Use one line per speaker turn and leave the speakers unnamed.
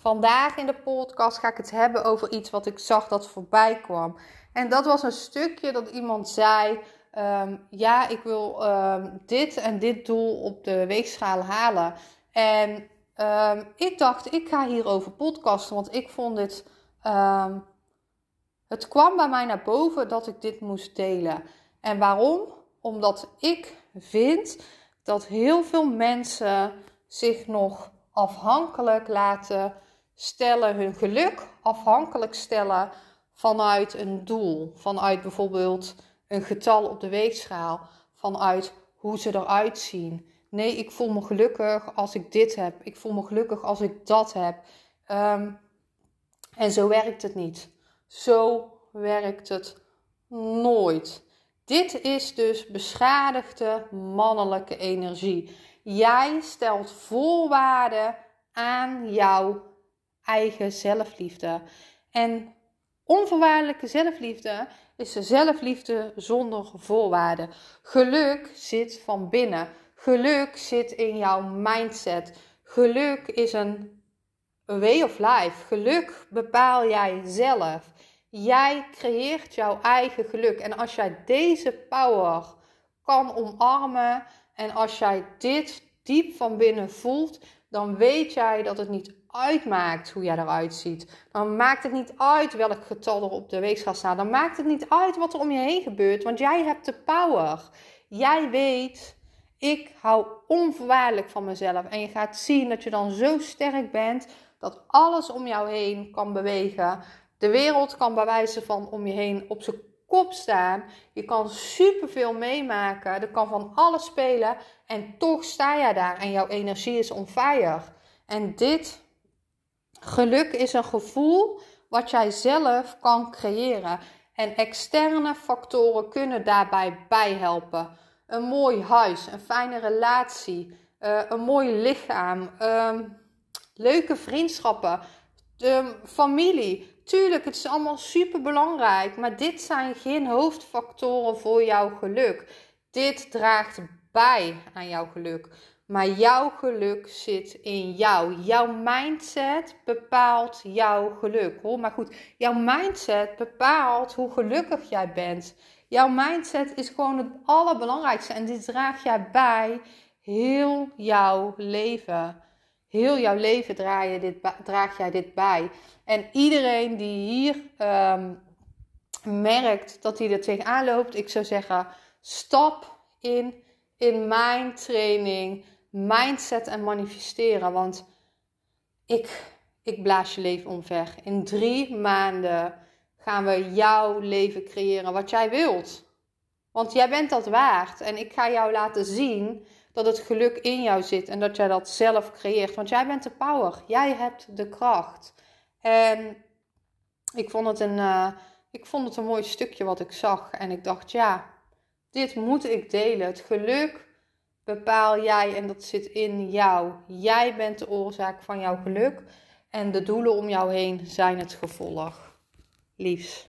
Vandaag in de podcast ga ik het hebben over iets wat ik zag dat voorbij kwam. En dat was een stukje dat iemand zei: ehm, Ja, ik wil ehm, dit en dit doel op de weegschaal halen. En ehm, ik dacht, ik ga hierover podcasten, want ik vond dit. het kwam bij mij naar boven dat ik dit moest delen. En waarom? Omdat ik vind dat heel veel mensen zich nog afhankelijk laten stellen, hun geluk afhankelijk stellen vanuit een doel. Vanuit bijvoorbeeld een getal op de weegschaal. Vanuit hoe ze eruit zien. Nee, ik voel me gelukkig als ik dit heb. Ik voel me gelukkig als ik dat heb. Ehm, en zo werkt het niet. Zo werkt het nooit. Dit is dus beschadigde mannelijke energie. Jij stelt voorwaarden aan jouw eigen zelfliefde. En onvoorwaardelijke zelfliefde is de zelfliefde zonder voorwaarden. Geluk zit van binnen. Geluk zit in jouw mindset. Geluk is een way of life. Geluk bepaal jij zelf. Jij creëert jouw eigen geluk. En als jij deze power kan omarmen en als jij dit diep van binnen voelt, dan weet jij dat het niet uitmaakt hoe jij eruit ziet. Dan maakt het niet uit welk getal er op de weegschaal staat. Dan maakt het niet uit wat er om je heen gebeurt, want jij hebt de power. Jij weet, ik hou onvoorwaardelijk van mezelf. En je gaat zien dat je dan zo sterk bent dat alles om jou heen kan bewegen. De wereld kan bij wijze van om je heen op zijn kop staan. Je kan superveel meemaken. Er kan van alles spelen. En toch sta jij daar en jouw energie is on. En dit geluk is een gevoel wat jij zelf kan creëren. En externe factoren kunnen daarbij bijhelpen. Een mooi huis, een fijne relatie, uh, een mooi lichaam, uh, leuke vriendschappen, de familie, Tuurlijk, het is allemaal super belangrijk, maar dit zijn geen hoofdfactoren voor jouw geluk. Dit draagt bij aan jouw geluk. Maar jouw geluk zit in jou. Jouw mindset bepaalt jouw geluk. Hoor maar goed, jouw mindset bepaalt hoe gelukkig jij bent. Jouw mindset is gewoon het allerbelangrijkste en dit draag jij bij heel jouw leven. Heel jouw leven dit, draag jij dit bij. En iedereen die hier ehm, merkt dat hij er tegenaan loopt, ik zou zeggen: stap in, in mijn training, mindset en manifesteren. Want ik, ik blaas je leven omver. In drie maanden gaan we jouw leven creëren wat jij wilt. Want jij bent dat waard. En ik ga jou laten zien dat het geluk in jou zit en dat jij dat zelf creëert. Want jij bent de power. Jij hebt de kracht. En ik vond het een, uh, ik vond het een mooi stukje wat ik zag. En ik dacht, ja, dit moet ik delen. Het geluk bepaal jij en dat zit in jou. Jij bent de oorzaak van jouw geluk. En de doelen om jou heen zijn het gevolg. Liefs.